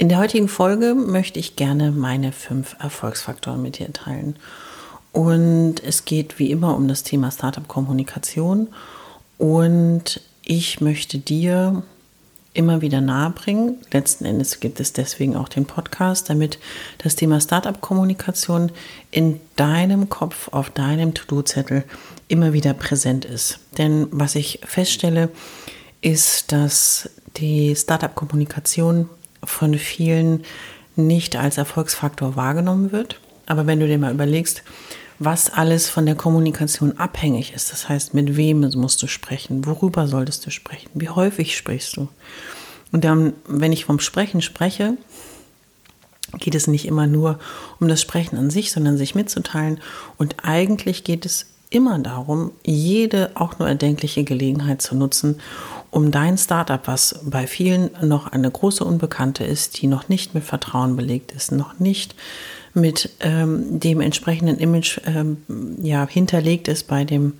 In der heutigen Folge möchte ich gerne meine fünf Erfolgsfaktoren mit dir teilen. Und es geht wie immer um das Thema Startup-Kommunikation. Und ich möchte dir immer wieder nahebringen. Letzten Endes gibt es deswegen auch den Podcast, damit das Thema Startup-Kommunikation in deinem Kopf, auf deinem To-Do-Zettel immer wieder präsent ist. Denn was ich feststelle, ist, dass die Startup-Kommunikation von vielen nicht als Erfolgsfaktor wahrgenommen wird. Aber wenn du dir mal überlegst, was alles von der Kommunikation abhängig ist. Das heißt, mit wem musst du sprechen, worüber solltest du sprechen, wie häufig sprichst du. Und dann, wenn ich vom Sprechen spreche, geht es nicht immer nur um das Sprechen an sich, sondern sich mitzuteilen. Und eigentlich geht es immer darum, jede auch nur erdenkliche Gelegenheit zu nutzen, um dein Startup, was bei vielen noch eine große Unbekannte ist, die noch nicht mit Vertrauen belegt ist, noch nicht mit ähm, dem entsprechenden Image ähm, ja, hinterlegt ist bei dem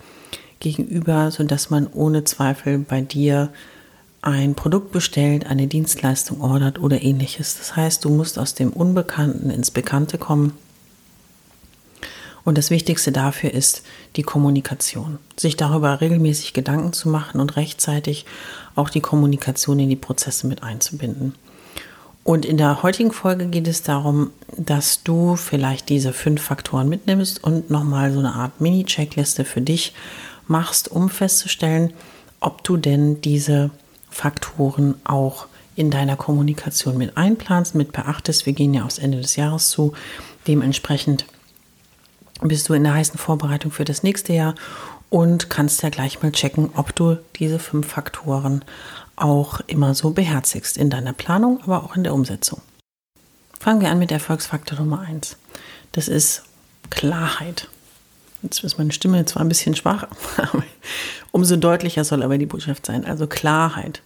Gegenüber, sodass man ohne Zweifel bei dir ein Produkt bestellt, eine Dienstleistung ordert oder ähnliches. Das heißt, du musst aus dem Unbekannten ins Bekannte kommen. Und das Wichtigste dafür ist die Kommunikation. Sich darüber regelmäßig Gedanken zu machen und rechtzeitig auch die Kommunikation in die Prozesse mit einzubinden. Und in der heutigen Folge geht es darum, dass du vielleicht diese fünf Faktoren mitnimmst und nochmal so eine Art Mini-Checkliste für dich machst, um festzustellen, ob du denn diese Faktoren auch in deiner Kommunikation mit einplanst, mit beachtest. Wir gehen ja aufs Ende des Jahres zu. Dementsprechend bist du in der heißen Vorbereitung für das nächste Jahr und kannst ja gleich mal checken, ob du diese fünf Faktoren auch immer so beherzigst in deiner Planung, aber auch in der Umsetzung. Fangen wir an mit Erfolgsfaktor Nummer 1. Das ist Klarheit. Jetzt ist meine Stimme zwar ein bisschen schwach, aber umso deutlicher soll aber die Botschaft sein. Also Klarheit.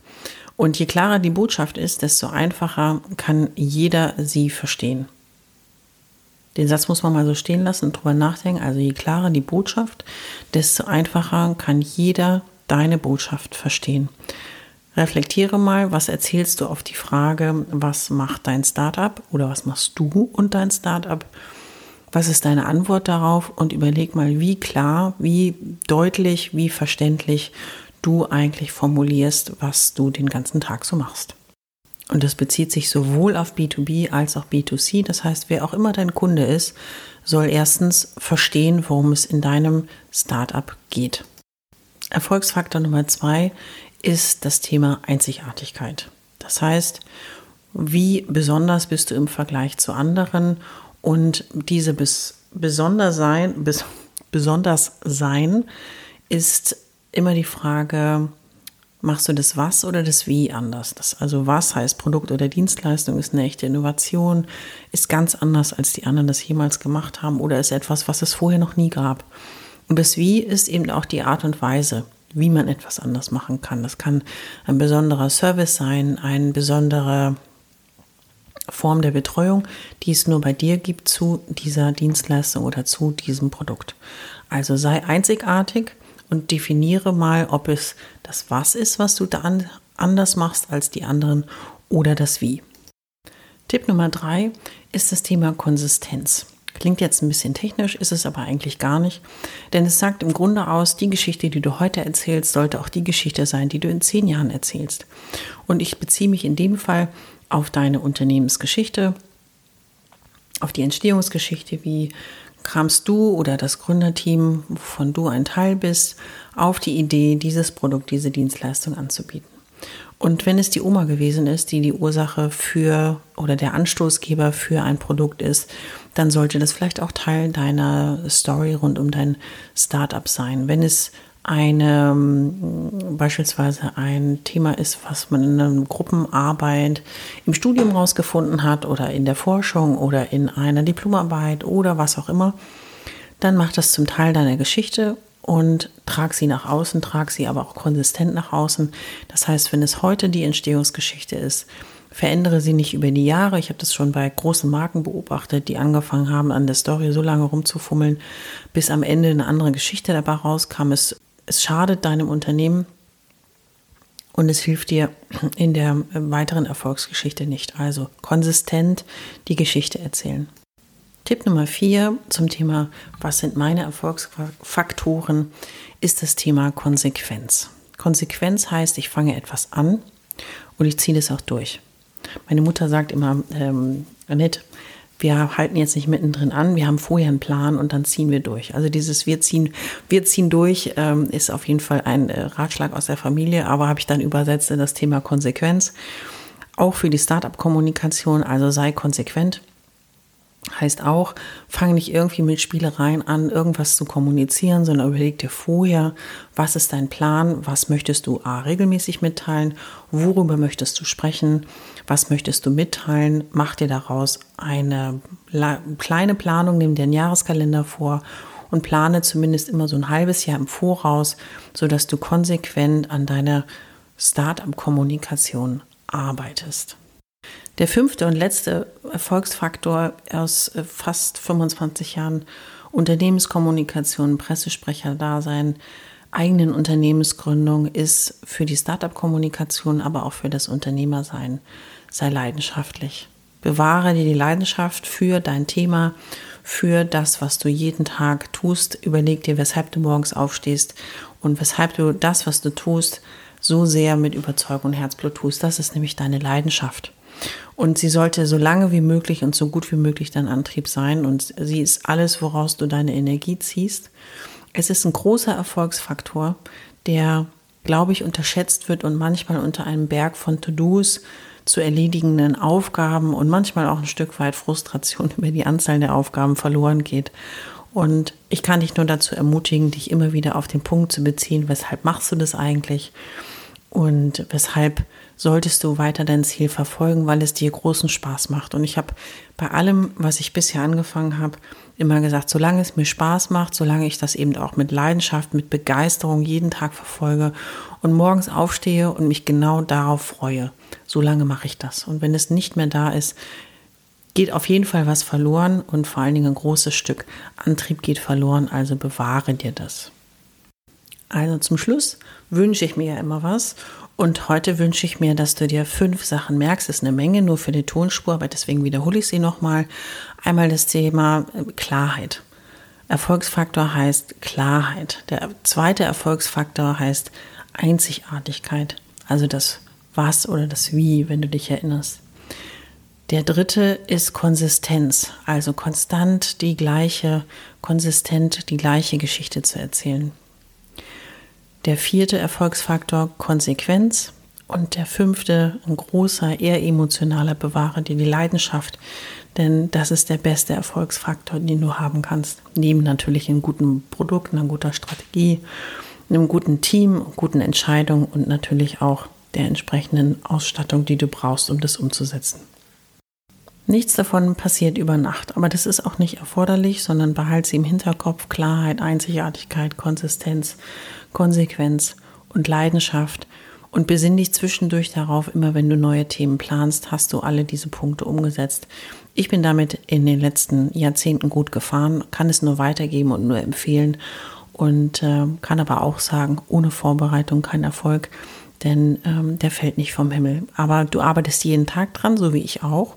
Und je klarer die Botschaft ist, desto einfacher kann jeder sie verstehen. Den Satz muss man mal so stehen lassen und drüber nachdenken. Also je klarer die Botschaft, desto einfacher kann jeder deine Botschaft verstehen. Reflektiere mal, was erzählst du auf die Frage, was macht dein Startup oder was machst du und dein Startup? Was ist deine Antwort darauf? Und überleg mal, wie klar, wie deutlich, wie verständlich du eigentlich formulierst, was du den ganzen Tag so machst. Und das bezieht sich sowohl auf B2B als auch B2C. Das heißt, wer auch immer dein Kunde ist, soll erstens verstehen, worum es in deinem Startup geht. Erfolgsfaktor Nummer zwei ist das Thema Einzigartigkeit. Das heißt, wie besonders bist du im Vergleich zu anderen und diese bis, besonder sein, bis, besonders sein ist immer die Frage, machst du das was oder das wie anders? Das, also was heißt Produkt oder Dienstleistung ist eine echte Innovation, ist ganz anders, als die anderen das jemals gemacht haben oder ist etwas, was es vorher noch nie gab. Und das wie ist eben auch die Art und Weise, wie man etwas anders machen kann. Das kann ein besonderer Service sein, eine besondere Form der Betreuung, die es nur bei dir gibt zu dieser Dienstleistung oder zu diesem Produkt. Also sei einzigartig und definiere mal, ob es das Was ist, was du da anders machst als die anderen oder das Wie. Tipp Nummer drei ist das Thema Konsistenz. Klingt jetzt ein bisschen technisch, ist es aber eigentlich gar nicht. Denn es sagt im Grunde aus, die Geschichte, die du heute erzählst, sollte auch die Geschichte sein, die du in zehn Jahren erzählst. Und ich beziehe mich in dem Fall auf deine Unternehmensgeschichte, auf die Entstehungsgeschichte, wie kamst du oder das Gründerteam, wovon du ein Teil bist, auf die Idee, dieses Produkt, diese Dienstleistung anzubieten. Und wenn es die Oma gewesen ist, die die Ursache für oder der Anstoßgeber für ein Produkt ist, dann sollte das vielleicht auch Teil deiner Story rund um dein Startup sein. Wenn es eine ähm, beispielsweise ein Thema ist, was man in einer Gruppenarbeit im Studium rausgefunden hat oder in der Forschung oder in einer Diplomarbeit oder was auch immer, dann mach das zum Teil deiner Geschichte und trag sie nach außen, trag sie aber auch konsistent nach außen. Das heißt, wenn es heute die Entstehungsgeschichte ist, verändere sie nicht über die Jahre. Ich habe das schon bei großen Marken beobachtet, die angefangen haben, an der Story so lange rumzufummeln, bis am Ende eine andere Geschichte dabei rauskam. Es, es schadet deinem Unternehmen und es hilft dir in der weiteren Erfolgsgeschichte nicht. Also konsistent die Geschichte erzählen. Tipp Nummer vier zum Thema, was sind meine Erfolgsfaktoren, ist das Thema Konsequenz. Konsequenz heißt, ich fange etwas an und ich ziehe das auch durch. Meine Mutter sagt immer, ähm, Annette, wir halten jetzt nicht mittendrin an, wir haben vorher einen Plan und dann ziehen wir durch. Also dieses Wir ziehen, wir ziehen durch ähm, ist auf jeden Fall ein äh, Ratschlag aus der Familie, aber habe ich dann übersetzt in das Thema Konsequenz. Auch für die Startup-Kommunikation, also sei konsequent Heißt auch, fang nicht irgendwie mit Spielereien an, irgendwas zu kommunizieren, sondern überleg dir vorher, was ist dein Plan, was möchtest du A, regelmäßig mitteilen, worüber möchtest du sprechen, was möchtest du mitteilen, mach dir daraus eine kleine Planung, nimm dir einen Jahreskalender vor und plane zumindest immer so ein halbes Jahr im Voraus, sodass du konsequent an deiner Start-up-Kommunikation arbeitest. Der fünfte und letzte Erfolgsfaktor aus äh, fast 25 Jahren Unternehmenskommunikation, Pressesprecherdasein, eigenen Unternehmensgründung ist für die Startup-Kommunikation, aber auch für das Unternehmersein. Sei leidenschaftlich. Bewahre dir die Leidenschaft für dein Thema, für das, was du jeden Tag tust. Überleg dir, weshalb du morgens aufstehst und weshalb du das, was du tust, so sehr mit Überzeugung und Herzblut tust. Das ist nämlich deine Leidenschaft. Und sie sollte so lange wie möglich und so gut wie möglich dein Antrieb sein. Und sie ist alles, woraus du deine Energie ziehst. Es ist ein großer Erfolgsfaktor, der, glaube ich, unterschätzt wird und manchmal unter einem Berg von To-Dos zu erledigenden Aufgaben und manchmal auch ein Stück weit Frustration über die Anzahl der Aufgaben verloren geht. Und ich kann dich nur dazu ermutigen, dich immer wieder auf den Punkt zu beziehen, weshalb machst du das eigentlich? Und weshalb solltest du weiter dein Ziel verfolgen, weil es dir großen Spaß macht. Und ich habe bei allem, was ich bisher angefangen habe, immer gesagt, solange es mir Spaß macht, solange ich das eben auch mit Leidenschaft, mit Begeisterung jeden Tag verfolge und morgens aufstehe und mich genau darauf freue, solange mache ich das. Und wenn es nicht mehr da ist, geht auf jeden Fall was verloren und vor allen Dingen ein großes Stück Antrieb geht verloren, also bewahre dir das. Also zum Schluss wünsche ich mir ja immer was und heute wünsche ich mir, dass du dir fünf Sachen merkst. Das ist eine Menge nur für die Tonspur, aber deswegen wiederhole ich sie nochmal. Einmal das Thema äh, Klarheit. Erfolgsfaktor heißt Klarheit. Der zweite Erfolgsfaktor heißt Einzigartigkeit. Also das Was oder das Wie, wenn du dich erinnerst. Der dritte ist Konsistenz, also konstant die gleiche, konsistent die gleiche Geschichte zu erzählen. Der vierte Erfolgsfaktor Konsequenz. Und der fünfte, ein großer, eher emotionaler Bewahrer dir die Leidenschaft. Denn das ist der beste Erfolgsfaktor, den du haben kannst. Neben natürlich einem guten Produkt, einer guten Strategie, einem guten Team, guten Entscheidungen und natürlich auch der entsprechenden Ausstattung, die du brauchst, um das umzusetzen. Nichts davon passiert über Nacht, aber das ist auch nicht erforderlich, sondern behalte sie im Hinterkopf. Klarheit, Einzigartigkeit, Konsistenz, Konsequenz und Leidenschaft. Und besinn dich zwischendurch darauf, immer wenn du neue Themen planst, hast du alle diese Punkte umgesetzt. Ich bin damit in den letzten Jahrzehnten gut gefahren, kann es nur weitergeben und nur empfehlen. Und äh, kann aber auch sagen, ohne Vorbereitung kein Erfolg, denn ähm, der fällt nicht vom Himmel. Aber du arbeitest jeden Tag dran, so wie ich auch